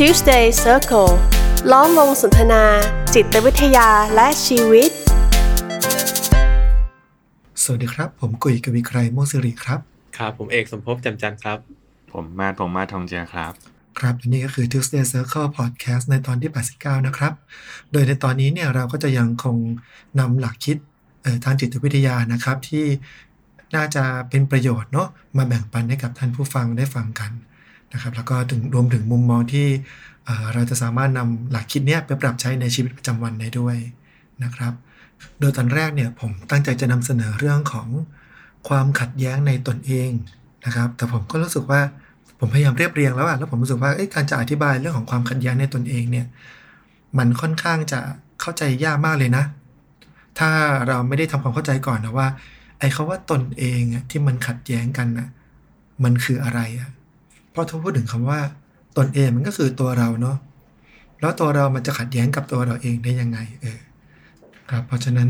Tuesday Circle ล้อมวงสนทนา จิตวิทยาและชีวิต สวัสดีครับ ผมกุยกวีไกรโมสิริครับ ครับ ผมเอกสมภพจำจันทร์ครับ ผมมาผมมาทองเจียครับ ครับและนี่ก็คือ Tuesday Circle Podcast ในตอนที่ 89 นะครับ โดยในตอนนี้เนี่ยเราก็จะยังคงนำหลักคิดเอ่อทางจิตวิทยานะครับที่น่าจะเป็นประโยชน์เนาะมาแบ่งปันให้กับท่านผู้ฟังได้ฟังกัน นะครับแล้วก็ถึงรวมถึงมุมมองที่เราจะสามารถนำหลักคิดนี้ไปปรับใช้ในชีวิตประจำวันได้ด้วยนะครับ โดยตอนแรกเนี่ยผมตั้งใจจะนำเสนอเรื่องของความขัดแย้งในตนเองนะครับ แต่ผมก็รู้สึกว่าผมพยายามเรียบเรียงแล้วอะแล้วผมรู้สึกว่าการจะอธิบายเรื่องของความขัดแย้งในตนเองเนี่ยมันค่อนข้างจะเข้าใจยากมากเลยนะ ถ้าเราไม่ได้ทำความเข้าใจก่อนนะว่า ไอ้คาว่าตนเองที่มันขัดแย้งกันนะมันคืออะไรอะ พราะถ้าพูดถึงคำว่า ตนเองมันก็คือตัวเราเนาะแล้วตัวเรามันจะขัดแย้งกับตัวเราเองได้ยังไงเออครับเพราะฉะนั้น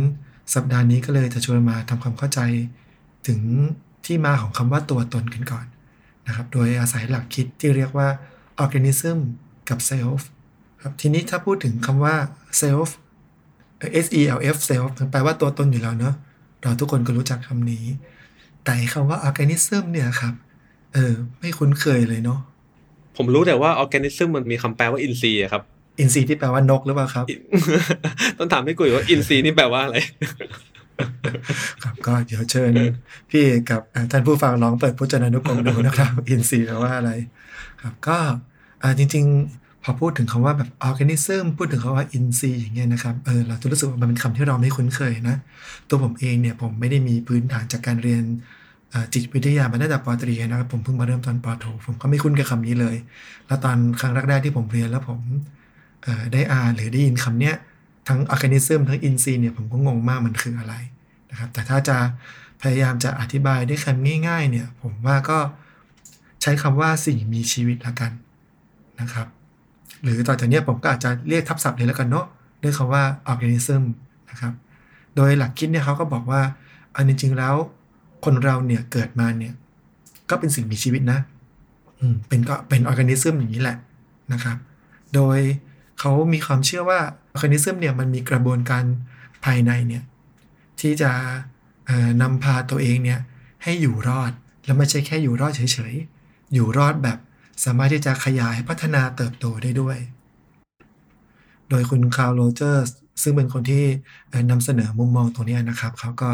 สัปดาห์นี้ก็เลยจะชวนมาทำความเข้าใจถึงที่มาของคำว่าตัวตนกันก่อนนะครับ โดยอาศัยหลักคิดที่เรียกว่า organism กับ self ครับทีนี้ถ้าพูดถึงคำว่า self เอ่อ S E L F self มันแปลว่าตัวตนอยู่แล้วเนาะเราทุกคนก็รู้จักคำนี้ แต่คำว่า organism เนี่ยครับ เออ ไม่คุ้นเคยเลยเนาะผมรู้แต่ว่าออร์แกนิซึมมันมีคำแปลว่าอินทรีย์อะครับ อินทรีย์ที่แปลว่านกหรือเปล่าครับ ต้องถามพี่กุยว่าอินทรีย์นี่แปลว่าอะไร ครับก็เดี๋ยวเชิญ พี่เอกกับอ่าท่านผู้ฟังลองเปิดพจนานุกรมดูนะครับ อินทรีย์แปลว่าอะไร ครับ ก็อ่าจริง ๆ พอพูดถึงคำว่าแบบ organism พูดถึงคำว่าอินทรีย์อย่างเงี้ยนะครับเออเราจะรู้สึกว่ามันเป็นคำที่เราไม่คุ้นเคยนะ ตัวผมเองเนี่ยผมไม่ได้มีพื้นฐานจากการเรียนอ่า จิตวิทยามาตั้งแต่ปตรีนะครับผมเพิ่งมาเริ่มตอนปโทผมก็ไม่คุ้นกับคำนี้เลย แล้วตอนครั้งแรกๆที่ผมเรียนแล้วผมได้อ่านหรือได้ยินคำเนี้ยทั้ง organism ทั้งอินทรีเนี่ยผมก็งงมากมันคืออะไรนะครับ แต่ถ้าจะพยายามจะอธิบายด้วยคำง่าย ๆ เนี่ย ผมว่าก็ใช้คำว่าสิ่งมีชีวิตละกันนะครับ หรือต่อจากนี้ผมก็อาจจะเรียกทับศัพท์เลยแล้วกันเนาะด้วยคำว่า organism นะครับ โดยหลักคิดเนี่ยเขาก็บอกว่าอันจริงๆแล้ว คนเราเนี่ยเกิดมาเนี่ย ก็เป็นสิ่งมีชีวิตนะอืมเป็นก็เป็น organism อย่างนี้แหละนะครับ โดยเขามีความเชื่อว่า organism เนี่ยมันมีกระบวนการภายในเนี่ยที่จะนำพาตัวเองเนี่ยให้อยู่รอดแล้วไม่ใช่แค่อยู่รอดเฉยๆ อยู่รอดแบบสามารถที่จะขยายพัฒนาเติบโตได้ด้วย โดยคุณคาร์ลโรเจอร์ซึ่งเป็นคนที่นำเสนอมุมมองตรงนี้นะครับ เขาก็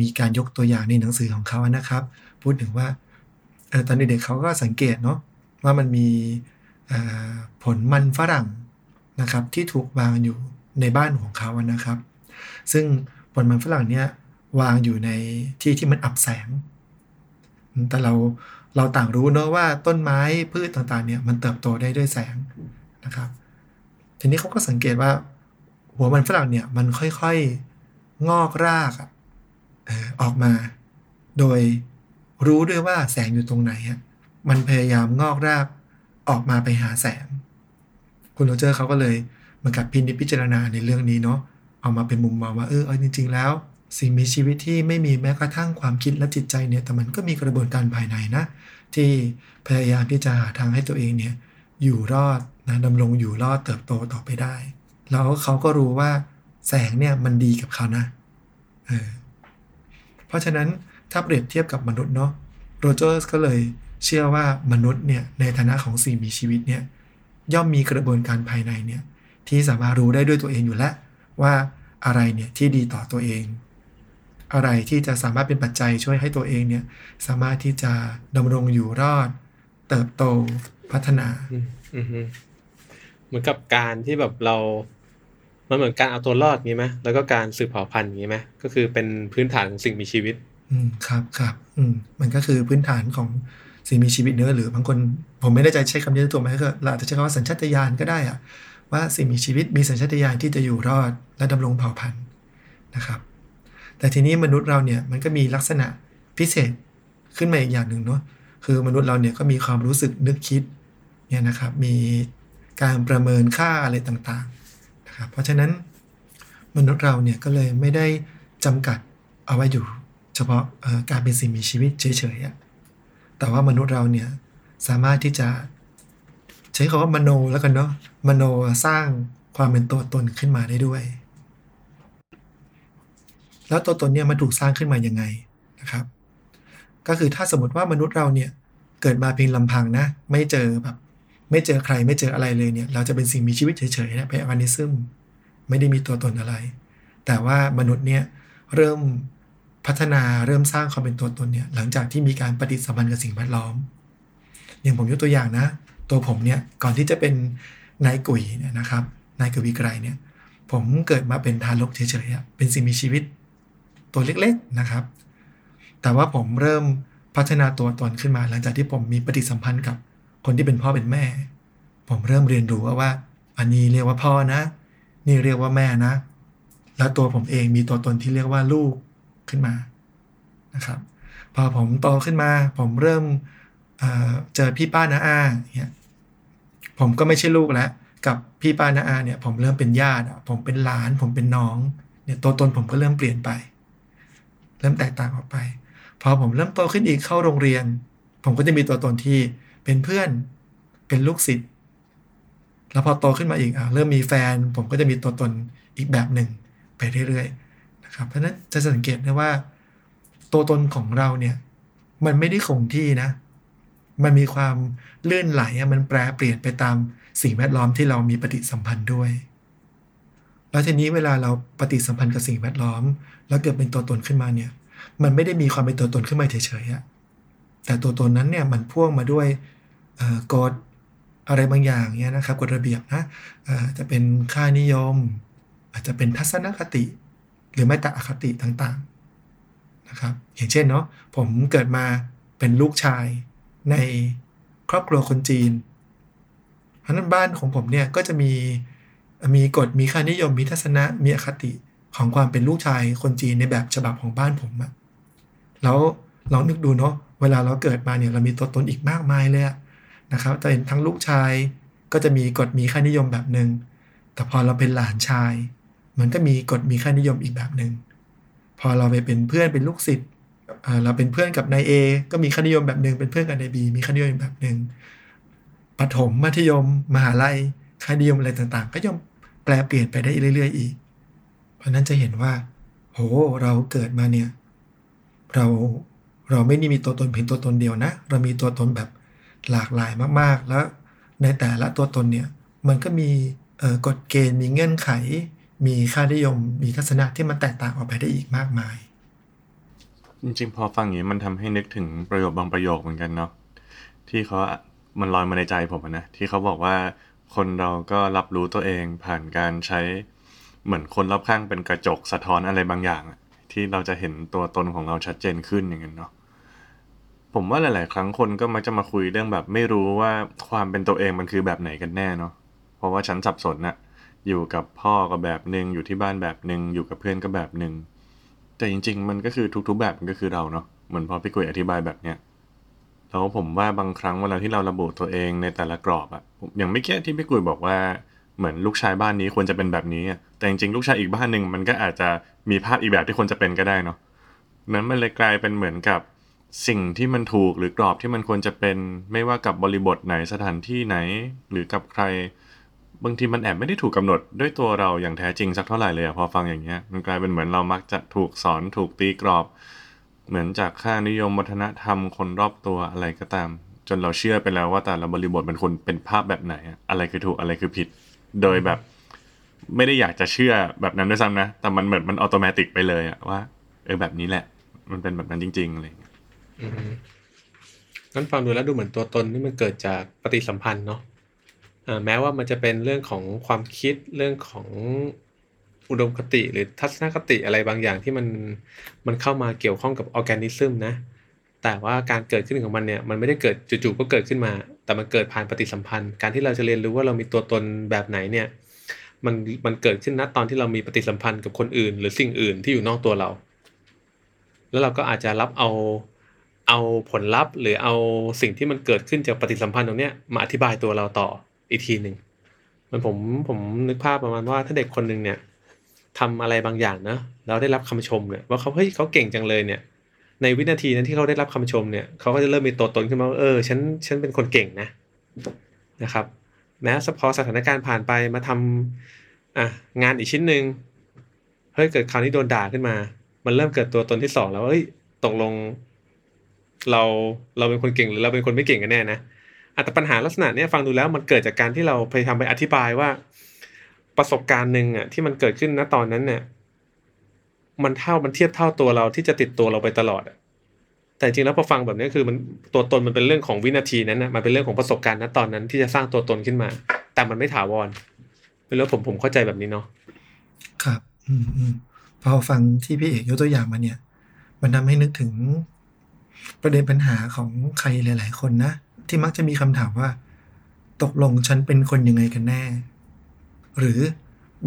มีการยกตัวอย่างในหนังสือของเขานะครับ พูดถึงว่าออตอนเด็กๆเขาก็สังเกตเนาะว่ามันมีผลมันฝรั่งนะครับ ที่ถูกวางอยู่ในบ้านของเขานะครับ ซึ่งผลมันฝรั่งเนี้ยวางอยู่ในที่ที่มันอับแสง แต่เราเราต่างรู้เนอะว่าต้นไม้พืชต่างๆเนี่ยมันเติบโตได้ด้วยแสงนะครับ ทีนี้เขาก็สังเกตว่า หัวมันฝรั่งเนี่ยมันค่อยๆ งอกราก ออกมา โดยรู้ด้วยว่าแสงอยู่ตรงไหนอะมันพยายามงอกรากออกมาไปหาแสง คุณโรเจอร์เขาก็เลยเหมือนกับพินิจพิจารณาในเรื่องนี้เนาะเอามาเป็นมุมมองว่าเออเอาจริง ๆ แล้ว สิ่งมีชีวิตที่ไม่มีแม้กระทั่งความคิดและจิตใจเนี่ย แต่มันก็มีกระบวนการภายในนะ ที่พยายามที่จะหาทางให้ตัวเองเนี่ยอยู่รอดนะดำรงอยู่รอดเติบโตต่อไปได้ แล้วเขาก็รู้ว่าแสงเนี่ยมันดีกับเขานะเออ เพราะฉะนั้นถ้าเปรียบเทียบกับมนุษย์เนาะโรเจอร์สก็เลยเชื่อว่ามนุษย์เนี่ยในฐานะของสิ่งมีชีวิตเนี่ยย่อมมีกระบวนการภายในเนี่ยที่สามารถรู้ได้ด้วยตัวเองอยู่แล้วว่าอะไรเนี่ยที่ดีต่อตัวเอง อะไรที่จะสามารถเป็นปัจจัยช่วยให้ตัวเองเนี่ยสามารถที่จะดำรงอยู่รอด เติบโตพัฒนาเหมือนกับการที่แบบเรา มันเหมือนการเอาตัวรอดงี้ไหมแล้วก็การสืบเผ่าพันธุ์งี้ไหมก็คือเป็นพื้นฐานของสิ่งมีชีวิต อืมครับครับอืมมันก็คือพื้นฐานของสิ่งมีชีวิตเนื้อหรือบางคนผมไม่ได้ใจใช้คำนี้ตัวไหมก็เราอาจจะใช้คำว่าสัญชาตญาณก็ได้อะว่าสิ่งมีชีวิตมีสัญชาตญาณที่จะอยู่รอดและดำรงเผ่าพันธุ์นะครับ แต่ทีนี้มนุษย์เราเนี่ยมันก็มีลักษณะพิเศษขึ้นมาอีกอย่างหนึ่งเนาะคือมนุษย์เราเนี่ยก็มีความรู้สึกนึกคิดเนี่ยนะครับ มีการประเมินค่าอะไรต่าง นะครับเพราะฉะนั้นมนุษย์เราเนี่ยก็เลยไม่ได้จำกัดเอาไว้อยู่ เฉพาะการเป็นสิ่งมีชีวิตเฉยๆแต่ว่ามนุษย์เราเนี่ยสามารถที่จะ ใช้คำว่ามโนแล้วกันเนาะมโนสร้างความเป็นตัวตนขึ้นมาได้ด้วย แล้วตัวตนเนี่ยมันถูกสร้างขึ้นมายังไงนะครับ ก็คือถ้าสมมติว่ามนุษย์เราเนี่ยเกิดมาเพียงลำพังนะ ไม่เจอแบบ ไม่เจอใครไม่เจออะไรเลยเนี่ย เราจะเป็นสิ่งมีชีวิตเฉยๆนะเป็นออร์นิซึมไม่ได้มีตัวตนอะไร แต่ว่ามนุษย์เนี่ยเริ่มพัฒนาเริ่มสร้างความเป็นตัวตนเนี่ยหลังจากที่มีการปฏิสัมพันธ์กับสิ่งแวดล้อม อย่างผมยกตัวอย่างนะ ตัวผมเนี่ยก่อนที่จะเป็นนายกุยเนี่ยนะครับนายกวีไกรเนี่ย ผมเกิดมาเป็นทารกเฉยๆเป็นสิ่งมีชีวิตตัวเล็กๆนะครับ แต่ว่าผมเริ่มพัฒนาตัวตนขึ้นมา หลังจากที่ผมมีปฏิสัมพันธ์กับ คนที่เป็นพ่อเป็นแม่ ผมเริ่มเรียนรู้ว่าว่า อันนี้เรียกว่าพ่อนะ นี่เรียกว่าแม่นะ แล้วตัวผมเองมีตัวตนที่เรียกว่าลูกขึ้นมานะครับ พอผมโตขึ้นมา ผมเริ่มเเจอพี่ป้านาอาเนี่ยผมก็ไม่ใช่ลูกแล้วกับพี่ป้านาอาเนี่ยผมเริ่มเป็นญาติผมเป็นหลาน ผมเป็นน้องเนี่ยตัวตนผมก็เริ่มเปลี่ยนไป เริ่มแตกต่างออกไปพอผมเริ่มโตขึ้นอีกเข้าโรงเรียน ผมก็จะมีตัวตนที่ เป็นเพื่อน เป็นลูกศิษย์ แล้วพอโตขึ้นมาอีกอะเริ่มมีแฟน ผมก็จะมีตัวตนอีกแบบหนึ่งไปเรื่อยๆนะครับ เพราะนั้นจะสังเกตได้ว่า ตัวตนของเราเนี่ย มันไม่ได้คงที่นะ มันมีความเลื่อนไหลมันแปรเปลี่ยนไปตามสิ่งแวดล้อมที่เรามีปฏิสัมพันธ์ด้วย แล้วทีนี้เวลาเราปฏิสัมพันธ์กับสิ่งแวดล้อม แล้วเกิดเป็นตัวตนขึ้นมาเนี่ย มันไม่ได้มีความเป็นตัวตนขึ้นมาเฉยๆอะแต่ตัวตนนั้นเนี่ยมันพ่วงมาด้วย กฎอะไรบางอย่างเนี่ยนะครับกฎระเบียบนะจะเป็นค่านิยม อาจจะเป็นทัศนคติ หรือไม่แต่อคติต่างๆนะครับอย่างเช่นเนาะผมเกิดมาเป็นลูกชายในครอบครัวคนจีนเพราะนั้นบ้านของผมเนี่ยก็จะมีมีกฎมีค่านิยมมีทัศนะมีอคติของความเป็นลูกชายคนจีนในแบบฉบับของบ้านผมอะแล้วลองนึกดูเนาะเวลาเราเกิดมาเนี่ยเรามีตัวตนอีกมากมายเลย นะครับแต่เป็นทั้งลูกชายก็จะมีกฎมีค่านิยมแบบหนึง่งแต่พอเราเป็นหลานชาย มันก็มีกฎมีค่านิยมอีกแบบหนึง่งพอเราไปเป็นเพื่อนเป็นลูกศิษย์เราเป็นเพื่อนกับนายเอก็มีค่านิยมแบบหนึ่งเป็นเพื่อนกับนายบีมีค่านิยมแบบหนึ่งปฐมมัธยม มหาลัยค่านิยมอะไรต่างๆ ก็ย่อมแปลเปลี่ยนไปได้เรื่อย ๆ อีก เพราะนั้นจะเห็นว่า โหเราเกิดมาเนี่ย เราเราไม่ได้มีตัวตนเพียงตัวตนเดียวนะ เรามีตัวตนแบบ หลากหลายมากๆ แล้วในแต่ละตัวตนเนี่ยมันก็มีกฎเกณฑ์มีเงื่อนไข มีค่านิยม มีทัศนะที่มันแตกต่างออกไปได้อีกมากมาย จริงๆ พอฟังอย่างนี้มันทำให้นึกถึงประโยคบางประโยคเหมือนกันเนาะที่เขามันลอยมาในใจผมนะที่เขาบอกว่าคนเราก็รับรู้ตัวเองผ่านการใช้เหมือนคนรอบข้างเป็นกระจกสะท้อนอะไรบางอย่าง ที่เราจะเห็นตัวตนของเราชัดเจนขึ้นอย่างนั้นเนาะ ผมว่าหลาย ๆ ครั้งคนก็มักจะมาคุยเรื่องแบบ ไม่รู้ว่าความเป็นตัวเองมันคือแบบไหนกันแน่เนาะเพราะว่าฉันสับสนนะอยู่กับพ่อก็แบบหนึ่งอยู่ที่บ้านแบบหนึ่งอยู่กับเพื่อนก็แบบหนึ่งแต่จริง ๆ มันก็คือทุก ๆ แบบมันก็คือเราเนาะเหมือนพอพี่กุยอธิบายแบบเนี้ยแล้วผมว่าบางครั้งเวลาที่เราระบุตัวเองในแต่ละกรอบอะอย่างไม่แค่ที่พี่กุยบอกว่าเหมือนลูกชายบ้านนี้ควรจะเป็นแบบนี้แต่จริงๆลูกชายอีกบ้านหนึ่งมันก็อาจจะมีภาพอีกแบบที่ควรจะเป็นก็ได้เนาะนั้นมันเลยกลายเป็นเหมือนกับ สิ่งที่มันถูกหรือกรอบที่มันควรจะเป็นไม่ว่ากับบริบทไหนสถานที่ไหน หรือกับใคร บางทีมันแอบไม่ได้ถูกกาหนดด้วยตัวเราอย่างแท้จริงสักเท่าไหร่เลยอะพอฟังอย่างเงี้ยมันกลายเป็นเหมือนเรามักจะถูกสอนถูกตีกรอบ เหมือนจากค่านิยมวัฒนธรรมคนรอบตัวอะไรก็ตาม จนเราเชื่อไปแล้วว่าแต่ละบริบทเป็นคนเป็นภาพแบบไหน อะไรคือถูกอะไรคือผิด โดยแบบไม่ได้อยากจะเชื่อแบบนั้นด้วยซ้ำนะแต่มันเหมือนมันอัตโนมัติไปเลยอะว่าเออแบบนี้แหละ มันเป็นแบบนั้นจริงๆอะไรอย่างเงี้ย งั้นฟังดูแล้วดูเหมือนตัวตนนี่มันเกิดจากปฏิสัมพันธ์เนาะแม้ว่ามันจะเป็นเรื่องของความคิดเรื่องของอุดมคติหรือทัศนคติอะไรบางอย่างที่มันมันเข้ามาเกี่ยวข้องกับออร์แกนิซึมนะ แต่ว่าการเกิดขึ้นของมันเนี่ยมันไม่ได้เกิดจู่ๆก็เกิดขึ้นมา แต่มันเกิดผ่านปฏิสัมพันธ์ การที่เราจะเรียนรู้ว่าเรามีตัวตนแบบไหนเนี่ยมันมันเกิดขึ้นณตอนที่เรามีปฏิสัมพันธ์กับคนอื่น หรือสิ่งอื่นที่อยู่นอกตัวเรา แล้วเราก็อาจจะรับเอา เอาผลลัพธ์ หรือเอาสิ่งที่มันเกิดขึ้นจากปฏิสัมพันธ์ตรงนี้มาอธิบายตัวเราต่ออีกทีหนึ่งมันผมผมนึกภาพประมาณว่าถ้าเด็กคนหนึ่งเนี่ยทำอะไรบางอย่างนะแล้วได้รับคำชมเนี่ยว่าเขาเฮ้ยเขาเก่งจังเลยเนี่ย ในวินาทีนั้นที่เขาได้รับคำชมเนี่ยเขาก็จะเริ่มมีตัวตนขึ้นมาเออฉันฉันเป็นคนเก่งนะนะครับแม้พอสถานการณ์ผ่านไปมาทำอะงานอีกชิ้นหนึ่งเฮ้ยเกิดคราวนี้โดนด่าขึ้นมา มันเริ่มเกิดตัวตนที่สองแล้วเฮ้ยตกลง เราเราเป็นคนเก่งหรือเราเป็นคนไม่เก่งกันแน่นะแต่ปัญหาลักษณะเนี้ยฟังดูแล้วมันเกิดจากการที่เราพยายามไปอธิบายว่า ประสบการณ์หนึ่งอะที่มันเกิดขึ้นณตอนนั้นเนี่ยมันเท่ามันเทียบเท่าตัวเราที่จะติดตัวเราไปตลอดอะแต่จริงแล้วพอฟังแบบนี้คือมันตัวตนมันเป็นเรื่องของวินาทีนั้นนะมันเป็นเรื่องของประสบการณ์ณตอนนั้นที่จะสร้างตัวตนขึ้นมา แต่มันไม่ถาวรเป็นเรื่องผมผมเข้าใจแบบนี้เนาะครับ อืมพอฟังที่พี่เอกยกตัวอย่างมาเนี่ย มันทำให้นึกถึง ประเด็นปัญหาของใครหลาย ๆ คนนะ ที่มักจะมีคำถามว่า ตกลงฉันเป็นคนยังไงกันแน่ หรือ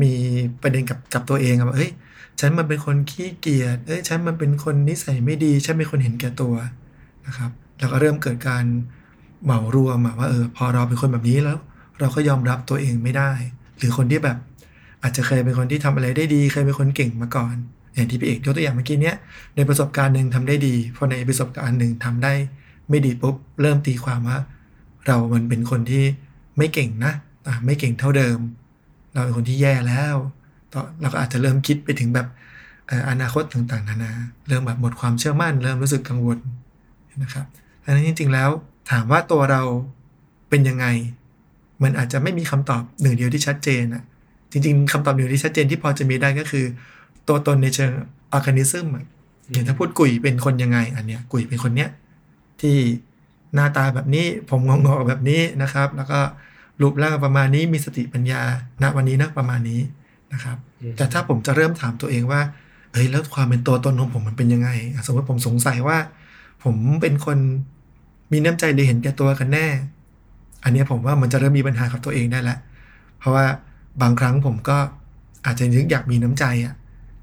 มีประเด็นกับกับตัวเองว่าเอ้ย ฉันมันเป็นคนขี้เกียจเอ้ย ฉันมันเป็นคนนิสัยไม่ดี ฉันเป็นคนเห็นแก่ตัวนะครับ แล้วก็เริ่มเกิดการเหมารวมว่าเออพอเราเป็นคนแบบนี้แล้ว เราก็ยอมรับตัวเองไม่ได้ หรือคนที่แบบ อาจจะเคยเป็นคนที่ทำอะไรได้ดี เคยเป็นคนเก่งมาก่อน อย่างที่พี่เอกยกตัวอย่างเมื่อกี้เนี้ยในประสบการณ์หนึ่งทำได้ดีพอในประสบการณ์หนึ่งทำได้ไม่ดีปุ๊บเริ่มตีความว่า เรามันเป็นคนที่ไม่เก่งนะอะไม่เก่งเท่าเดิม เราเป็นคนที่แย่แล้วเราก็อาจจะเริ่มคิดไปถึงแบบอนาคตต่างๆนานาเริ่มแบบหมดความเชื่อมั่น เริ่มรู้สึกกังวลนะครับดังนั้นจริง ๆ แล้วถามว่าตัวเราเป็นยังไง มันอาจจะไม่มีคำตอบหนึ่งเดียวที่ชัดเจนอะจริง ๆคำตอบหนึ่งที่ชัดเจนที่พอจะมีได้ก็คือ ตัวตนในเชิงออร์แกนิซึมอะอย่างถ้าพูดกุยเป็นคนยังไง อันเนี้ยกุยเป็นคนเนี้ยที่หน้าตาแบบนี้ผมงอกๆแบบนี้นะครับ แล้วก็รูปร่างประมาณนี้มีสติปัญญาณวันนี้นะประมาณนี้นะครับอืมแต่ถ้าผมจะเริ่มถามตัวเองว่าเฮ้ยแล้วความเป็นตัวตนของผมมันเป็นยังไงอะสมมติผมสงสัยว่า ผมเป็นคนมีน้ำใจหรือเห็นแก่ตัวกันแน่ อันเนี้ยผมว่ามันจะเริ่มมีปัญหากับตัวเองได้แล้วเพราะว่าบางครั้งผมก็อาจจะนึกอยากมีน้ำใจอะ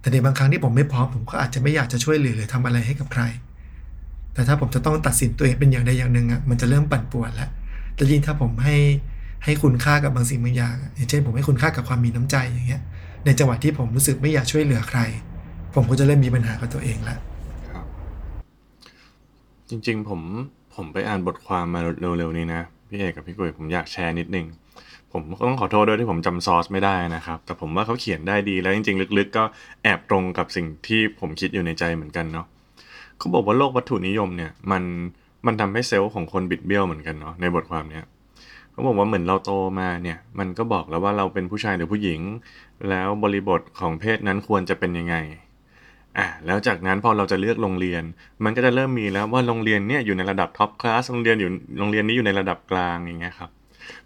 แต่ในบางครั้งที่ผมไม่พร้อมผมก็อาจจะไม่อยากจะช่วยเหลือหรือทำอะไรให้กับใคร แต่ถ้าผมจะต้องตัดสินตัวเองเป็นอย่างใดอย่างหนึ่งอะมันจะเริ่มปั่นป่วนแล้วแต่ยิ่งถ้าผมให้ให้คุณค่ากับบางสิ่งบางอย่างอย่างเช่นผมให้คุณค่ากับความมีน้ำใจอย่างเงี้ย ในจังหวะที่ผมรู้สึกไม่อยากช่วยเหลือใคร ผมก็จะเริ่มมีปัญหากับตัวเองแล้วครับ จริง ๆ ผมผมไปอ่านบทความมาเร็วๆนี้นะพี่เอกกับพี่กุยผมอยากแชร์นิดนึง ผมต้องขอโทษด้วยที่ผมจำซอสไม่ได้นะครับ แต่ผมว่าเขาเขียนได้ดีแล้วจริงๆ ลึกๆ ก็แอบตรงกับสิ่งที่ผมคิดอยู่ในใจเหมือนกันเนาะเขาบอกว่าโลกวัตถุนิยมเนี่ยมันมันทำให้เซลล์ของคนบิดเบี้ยวเหมือนกันเนาะในบทความเนี้ยเขาบอกว่าเหมือนเราโตมาเนี่ยมันก็บอกแล้วว่าเราเป็นผู้ชายหรือผู้หญิง แล้วบริบทของเพศนั้นควรจะเป็นยังไงอะแล้วจากนั้นพอเราจะเลือกโรงเรียน มันก็จะเริ่มมีแล้วว่าโรงเรียนเนี่ยอยู่ในระดับท็อปคลาสโรงเรียนอยู่โรงเรียนนี้อยู่ในระดับกลางอย่างเงี้ยครับ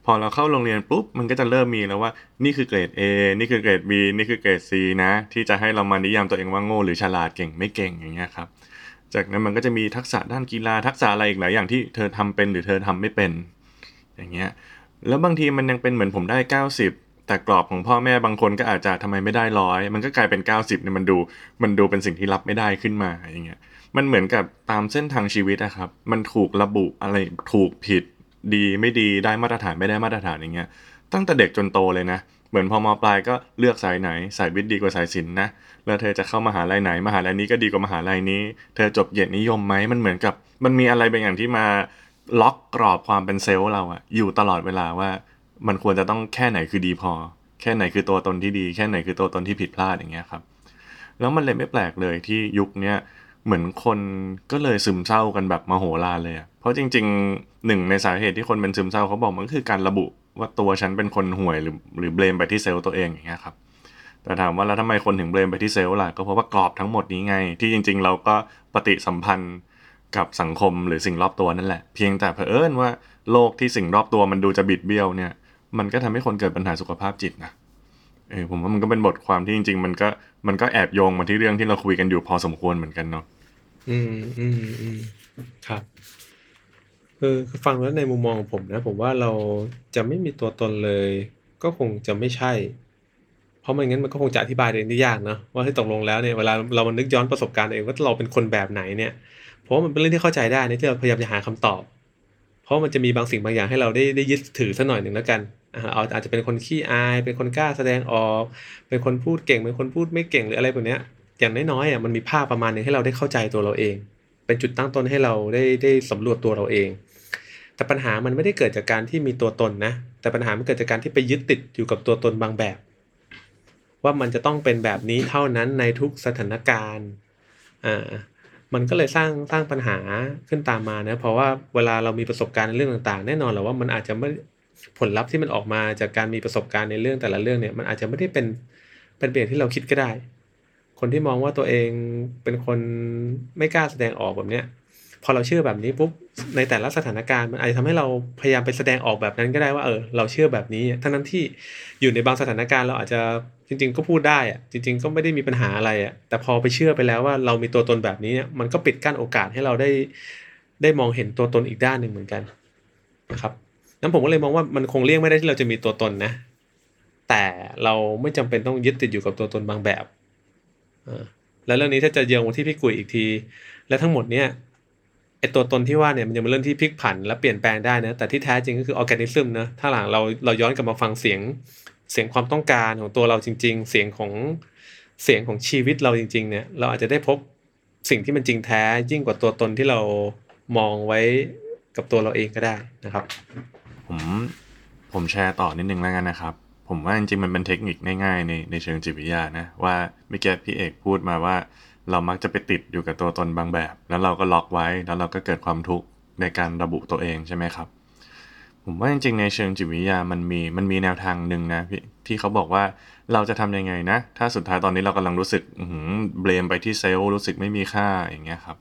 พอเราเข้าโรงเรียนปุ๊บมันก็จะเริ่มมีแล้วว่านี่คือเกรด A นี่คือเกรด B นี่คือเกรด C นะ ที่จะให้เรามานิยามตัวเองว่าโง่หรือฉลาดเก่งไม่เก่งอย่างเงี้ยครับจากนั้นมันก็จะมีทักษะด้านกีฬาทักษะอะไรอีกหลายอย่างที่เธอทำเป็นหรือเธอทำไม่เป็น อย่างเงี้ยแล้วบางทีมันยังเป็นเหมือนผมได้ 90 แต่กรอบของพ่อแม่บางคนก็อาจจะทำไมไม่ได้ร้อยมันก็กลายเป็น 90เนี่ยมันดูมันดูเป็นสิ่งที่รับไม่ได้ขึ้นมาอย่างเงี้ยมันเหมือนกับตามเส้นทางชีวิตนะครับ มันถูกระบุอะไรถูกผิด ดีไม่ดีได้มาตรฐานไม่ได้มาตรฐานอย่างเงี้ยตั้งแต่เด็กจนโตเลยนะ เหมือนพอมปลายก็เลือกสายไหนสายวิทย์ดีกว่าสายศิลป์นะแล้วเธอจะเข้ามหาลัยไหนมหาลัยนี้ก็ดีกว่ามหาลัยนี้ เธอจบเกียรตินิยมไหมมันเหมือนกับ มันมีอะไรบางอย่างที่มาล็อกกรอบความเป็นเซลล์เราอะอยู่ตลอดเวลาว่า มันควรจะต้องแค่ไหนคือดีพอ แค่ไหนคือตัวตนที่ดี แค่ไหนคือตัวตนที่ผิดพลาดอย่างเงี้ยครับแล้วมันเลยไม่แปลกเลยที่ยุคเนี้ย เหมือนคนก็เลยซึมเศร้ากันแบบมโหฬารเลยอะเพราะจริงๆหนึ่งในสาเหตุที่คนเป็นซึมเศร้าเขาบอกมันก็คือการระบุว่าตัวฉันเป็นคนห่วยหรือหรือเบลมไปที่เซลล์ตัวเองอย่างเงี้ยครับแต่ถามว่าแล้วทำไมคนถึงเบลมไปที่เซลล์ล่ะก็เพราะว่ากรอบทั้งหมดนี้ไง ที่จริง ๆ เราก็ปฏิสัมพันธ์กับสังคมหรือสิ่งรอบตัวนั่นแหละ เพียงแต่เผอิญว่าโลกที่สิ่งรอบตัวมันดูจะบิดเบี้ยวเนี่ย มันก็ทำให้คนเกิดปัญหาสุขภาพจิตนะ เออผมว่ามันก็เป็นบทความที่จริง ๆ มันก็มันก็แอบโยงมาที่เรื่องที่เราคุยกันอยู่พอสมควรเหมือนกันเนาะอืมอืมอืมครับคือคือฟังแล้วในมุมมองของผมนะ ผมว่าเราจะไม่มีตัวตนเลย ก็คงจะไม่ใช่ เพราะไม่งั้นมันก็คงจะอธิบายเองได้ยากเนอะว่าให้ตกลงแล้วเนี่ยเวลาเรามันนึกย้อนประสบการณ์เองว่าเราเป็นคนแบบไหนเนี่ยเพราะว่ามันเป็นเรื่องที่เข้าใจได้นที่เราพยายามจะหาคำตอบ ราะมันจะมีบางสิ่งบางอย่างให้เราได้ได้ยึดถือสักหน่อยหนึ่งแล้วกันอาเอาอาจจะเป็นคนขี้อาย เป็นคนกล้าแสดงออก เป็นคนพูดเก่ง เป็นคนพูดไม่เก่งหรืออะไรแบบนี้อย่างน้อยๆอะมันมีภาพประมาณหนึงให้เราได้เข้าใจตัวเราเอง เป็นจุดตั้งต้นให้เราได้ได้สำรวจตัวเราเอง แต่ปัญหามันไม่ได้เกิดจากการที่มีตัวตนนะ แต่ปัญหามันเกิดจากการที่ไปยึดติดอยู่กับตัวตนบางแบบ ว่ามันจะต้องเป็นแบบนี้เท่านั้นในทุกสถานการณ์อ่า มันก็เลยสร้างสร้างปัญหาขึ้นตามมานะเพราะว่าเวลาเรามีประสบการณ์ในเรื่องต่างๆ แน่นอนแหละว่ามันอาจจะไม่ผลลัพธ์ที่มันออกมาจากการมีประสบการณ์ในเรื่องแต่ละเรื่องเนี่ยมันอาจจะไม่ได้เป็นเป็นเปลี่ยนที่เราคิดก็ได้ คนที่มองว่าตัวเองเป็นคนไม่กล้าแสดงออกแบบเนี้ย พอเราเชื่อแบบนี้ปุ๊บในแต่ละสถานการณ์มันอาจจะทำให้เราพยายามไปแสดงออกแบบนั้นก็ได้ว่าเออเราเชื่อแบบนี้ ทั้งนั้นที่อยู่ในบางสถานการณ์เราอาจจะจริง ๆ ก็พูดได้อะจริง ๆ ก็ไม่ได้มีปัญหาอะไรอะแต่พอไปเชื่อไปแล้วว่าเรามีตัวตนแบบนี้เนี่ยมันก็ปิดกั้นโอกาสให้เราได้ได้มองเห็นตัวตนอีกด้านหนึ่งเหมือนกันนะครับนั้นผมก็เลยมองว่ามันคงเลี่ยงไม่ได้ที่เราจะมีตัวตนนะ แต่เราไม่จำเป็นต้องยึดติดอยู่กับตัวตนบางแบบแล้วเรื่องนี้ถ้าจะเยียงมาที่พี่กุยอีกที และทั้งหมดเนี่ย ไอตัวตนที่ว่าเนี่ยมันยังเป็นเรื่องที่พลิกผันและเปลี่ยนแปลงได้นะแต่ที่แท้จริงก็คือออร์แกนิซึมนะถ้าหลังเราเราย้อนกลับมาฟังเสียงเสียงความต้องการของตัวเราจริง ๆ เสียงของเสียงของชีวิตเราจริง ๆ เนี่ย เราอาจจะได้พบสิ่งที่มันจริงแท้ยิ่งกว่าตัวตนที่เรามองไว้กับตัวเราเองก็ได้นะครับ ผมผมแชร์ต่อนิดนึงแล้วกันนะครับ ผมว่าจริงๆมันเป็นเทคนิคง่ายๆในในเชิงจิตวิทยานะว่าเมื่อกี้พี่เอกพูดมาว่า เรามักจะไปติดอยู่กับตัวตนบางแบบ แล้วเราก็ล็อกไว้ แล้วเราก็เกิดความทุกข์ในการระบุตัวเองใช่ไหมครับ ผมว่าจริงๆ ในเชิงจิตวิทยามันมีมันมีแนวทางหนึ่งนะพี่ที่เขาบอกว่าเราจะทำยังไงนะ ถ้าสุดท้ายตอนนี้เรากำลังรู้สึกเบลมไปที่เซลล์รู้สึกไม่มีค่าอย่างเงี้ยครับ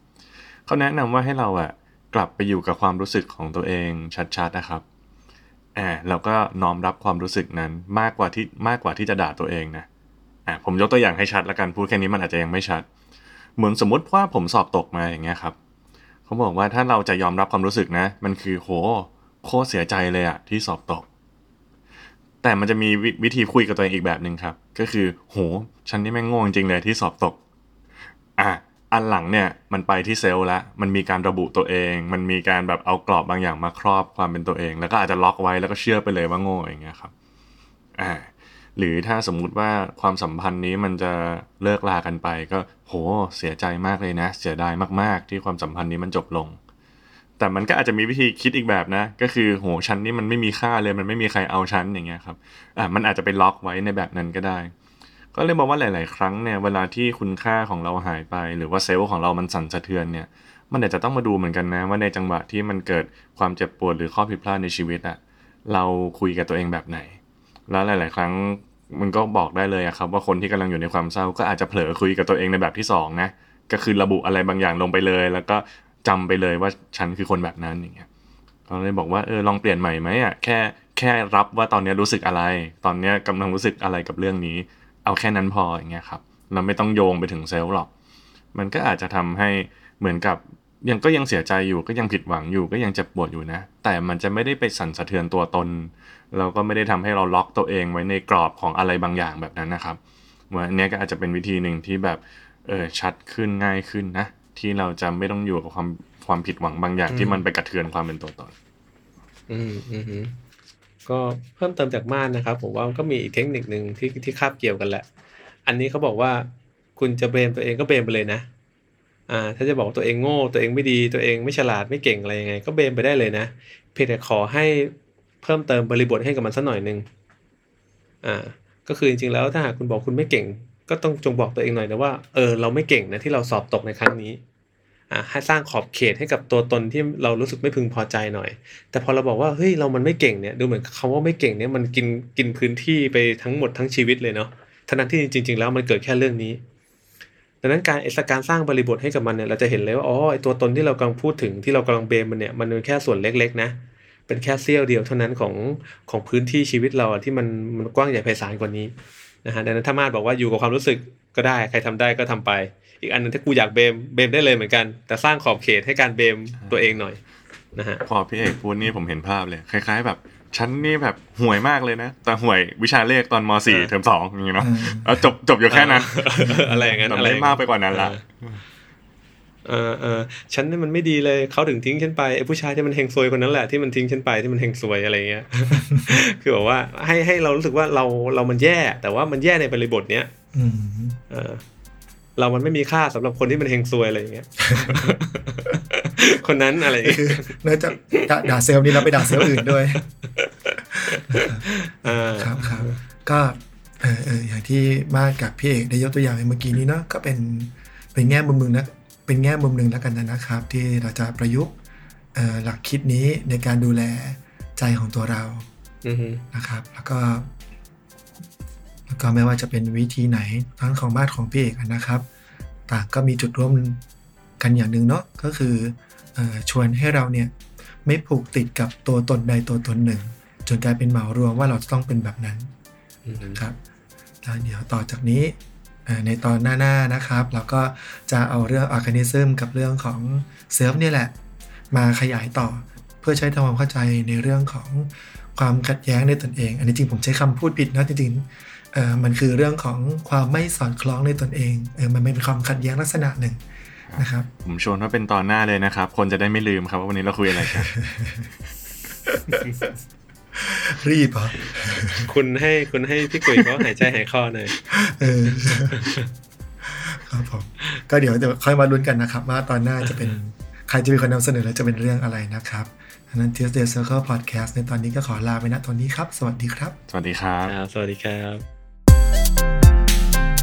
เขาแนะนำว่าให้เราอะกลับไปอยู่กับความรู้สึกของตัวเองชัดๆนะครับแอบเราก็น้อมรับความรู้สึกนั้นมากกว่าที่มากกว่าที่จะด่าตัวเองนะอ่าผมยกตัวอย่างให้ชัดแล้วกันพูดแค่นี้มันอาจจะยังไม่ชัด เหมือนสมมติว่าผมสอบตกมาอย่างเงี้ยครับเขาบอกว่าถ้าเราจะยอมรับความรู้สึกนะ มันคือโหโคตรเสียใจเลยอะที่สอบตก แต่มันจะมีวิธีคุยกับตัวเองอีกแบบหนึ่งครับ ก็คือ โห ฉันนี่แม่งโง่จริงเลยที่สอบตก อะอันหลังเนี่ยมันไปที่เซลล์แล้วมันมีการระบุตัวเอง มันมีการแบบเอากรอบบางอย่างมาครอบความเป็นตัวเอง แล้วก็อาจจะล็อกไว้แล้วก็เชื่อไปเลยว่าโง่อย่างเงี้ยครับ อ่า หรือถ้าสมมุติว่าความสัมพันธ์นี้มันจะเลิกลากันไป ก็โหเสียใจมากเลยนะ เสียดายมากๆ ที่ความสัมพันธ์นี้มันจบลง แต่มันก็อาจจะมีวิธีคิดอีกแบบนะ ก็คือโหฉันนี่มันไม่มีค่าเลยมันไม่มีใครเอาฉันอย่างเงี้ยครับอะมันอาจจะไปล็อกไว้ในแบบนั้นก็ได้ ก็เลยบอกว่าหลาย ๆ ครั้งเนี่ยเวลาที่คุณค่าของเราหายไป หรือว่าเซลล์ของเรามันสั่นสะเทือนเนี่ยมันอาจจะต้องมาดูเหมือนกันนะว่าในจังหวะที่มันเกิดความเจ็บปวดหรือข้อผิดพลาดในชีวิตอะเราคุยกับตัวเองแบบไหน แล้วหลาย ๆ ครั้งมันก็บอกได้เลยครับ ว่าคนที่กำลังอยู่ในความเศร้าก็อาจจะเผลอคุยกับตัวเองในแบบที่2นะก็คือระบุอะไรบางอย่างลงไปเลย แล้วก็จำไปเลยว่าฉันคือคนแบบนั้นอย่างเงี้ยเขาเลยบอกว่าเออลองเปลี่ยนใหม่ไหมอะแค่แค่รับว่าตอนนี้รู้สึกอะไร ตอนนี้กำลังรู้สึกอะไรกับเรื่องนี้ เอาแค่นั้นพออย่างเงี้ยครับเราไม่ต้องโยงไปถึงเซลล์หรอก มันก็อาจจะทำให้เหมือนกับ ยังก็ยังเสียใจอยู่ก็ยังผิดหวังอยู่ก็ยังเจ็บปวดอยู่นะ แต่มันจะไม่ได้ไปสั่นสะเทือนตัวตน เราก็ไม่ได้ทำให้เราล็อกตัวเองไว้ในกรอบของอะไรบางอย่างแบบนั้นนะครับว่าอันนี้ก็อาจจะเป็นวิธีหนึ่งที่แบบเออชัดขึ้นง่ายขึ้นนะ ที่เราจะไม่ต้องอยู่กับความความผิดหวังบางอย่างที่มันไปกระเทือนความเป็นตัวตนอืมอืมก็เพิ่มเติมจากม่านนะครับ ผมว่าก็มีอีกเทคนิคหนึ่งที่ที่คาบเกี่ยวกันแหละ อันนี้เขาบอกว่าคุณจะเบรมตัวเองก็เบรมไปเลยนะ อ่าถ้าจะบอกตัวเองโง่ตัวเองไม่ดีตัวเองไม่ฉลาดไม่เก่งอะไรยังไง ก็เบรมไปได้เลยนะ เพียงแต่ขอให้เพิ่มเติมบริบทให้กับมันสักหน่อยหนึ่งอ่าก็คือจริงๆแล้วถ้าหากคุณบอกคุณไม่เก่ง ก็ต้องจงบอกตัวเองหน่อยนะว่าเออเราไม่เก่งนะที่เราสอบตกในครั้งนี้อ่าให้สร้างขอบเขตให้กับตัวตนที่เรารู้สึกไม่พึงพอใจหน่อย แต่พอเราบอกว่าเฮ้ยเรามันไม่เก่งเนี่ยดูเหมือนคำว่าไม่เก่งเนี่ยมันกินกินพื้นที่ไปทั้งหมดทั้งชีวิตเลยเนาะทั้งนั้นที่จริง ๆ แล้วมันเกิดแค่เรื่องนี้ ดังนั้นการเอ้การสร้างบริบทให้กับมันเนี่ยเราจะเห็นเลยว่าอ๋อไอตัวตนที่เรากำลังพูดถึงที่เรากำลังเบมมันเนี่ยมันเป็นแค่ส่วนเล็ก ๆ นะ เป็นแค่เสี้ยวเดียวเท่านั้นของของพื้นที่ชีวิตเราที่มันมันกว้างใหญ่ไพศาลกว่านี้นะฮะดังนั้นถ้ามาดบอกว่าอยู่กับความรู้สึกก็ได้ ใครทำได้ก็ทำไป อีกอันนึงถ้ากูอยากเบมเบมได้เลยเหมือนกัน แต่สร้างขอบเขตให้การเบมตัวเองหน่อย นะฮะพอพี่เอกพูดนี่ผมเห็นภาพเลย คล้าย ๆ แบบฉันนี่แบบห่วยมากเลยนะ แต่ห่วยวิชาเลขตอนม .4 เทอมสองอย่างเงี้ยเนาะแล้วจบจบอยู่แค่นั้นอะไรอย่างนั้นอะไรมากไปกว่านั้นละเออเออฉันนี่มันไม่ดีเลยเขาถึงทิ้งฉันไปไอ้ผู้ชายที่มันเฮงซวยคนนั้นแหละที่มันทิ้งฉันไปที่มันเฮงซวยอะไรเงี้ยคือบอกว่าให้ให้เรารู้สึกว่าเราเรามันแย่ แต่ว่ามันแย่ในบริบทเนี้ยเออ เรามันไม่มีค่าสำหรับคนที่มันเฮงซวยอะไรเงี้ย คนนั้นอะไรคือนอกจากด่าเซลล์นี้เราไปด่าเซลล์อื่นด้วยอ่าครับครับก็เออเอออย่างที่มาดกับพี่เอกได้ยกตัวอย่างไปเมื่อกี้นี้เนาะก็เป็นเป็นแง่มุมหนึ่งนะเป็นแง่มุมหนึ่งแล้วกันนะครับ ที่เราจะประยุกต์เอ่อหลักคิดนี้ในการดูแลใจของตัวเราอือฮึนะครับ แล้วก็ แล้วก็ไม่ว่าจะเป็นวิธีไหนทั้งของมาดของพี่เอกนะครับ ต่างก็มีจุดร่วมกันอย่างหนึ่งเนาะก็คือเออชวนให้เราเนี่ยไม่ผูกติดกับตัวตนใดตัวตนหนึ่ง จนกลายเป็นเหมารวมว่าเราจะต้องเป็นแบบนั้นอือฮึครับแล้วเดี๋ยวต่อจากนี้เอ่อในตอนหน้าๆนะครับ เราก็จะเอาเรื่องออ g a แกนิซึมกับเรื่องของเซลฟ์เนี่ยแหละ มาขยายต่อเพื่อใช้ทำความเข้าใจในเรื่องของความขัดแย้งในตนเอง อันนี้จริงผมใช้คำพูดผิดนะจริงๆเอ่อ มันคือเรื่องของความไม่สอดคล้องในตนเองเออมันเป็นความขัดแย้งลักษณะหนึ่งนะครับผมชวนว่าเป็นตอนหน้าเลยนะครับ คนจะได้ไม่ลืมครับว่าวันนี้เราคุยอะไรกันรีบเหรอคุณให้คุณให้พี่กุยเขาหายใจหายคอหน่อยเออครับผมก็เดี๋ยวเดี๋ยวค่อยมาลุ้นกันนะครับ ว่าตอนหน้าจะเป็นใครจะเป็นคนนำเสนอและจะเป็นเรื่องอะไรนะครับอันนั้น Tuesday Circle Podcast ในตอนนี้ก็ขอลาไปณตอนนี้ครับ สวัสดีครับ สวัสดีครับครับสวัสดีครับ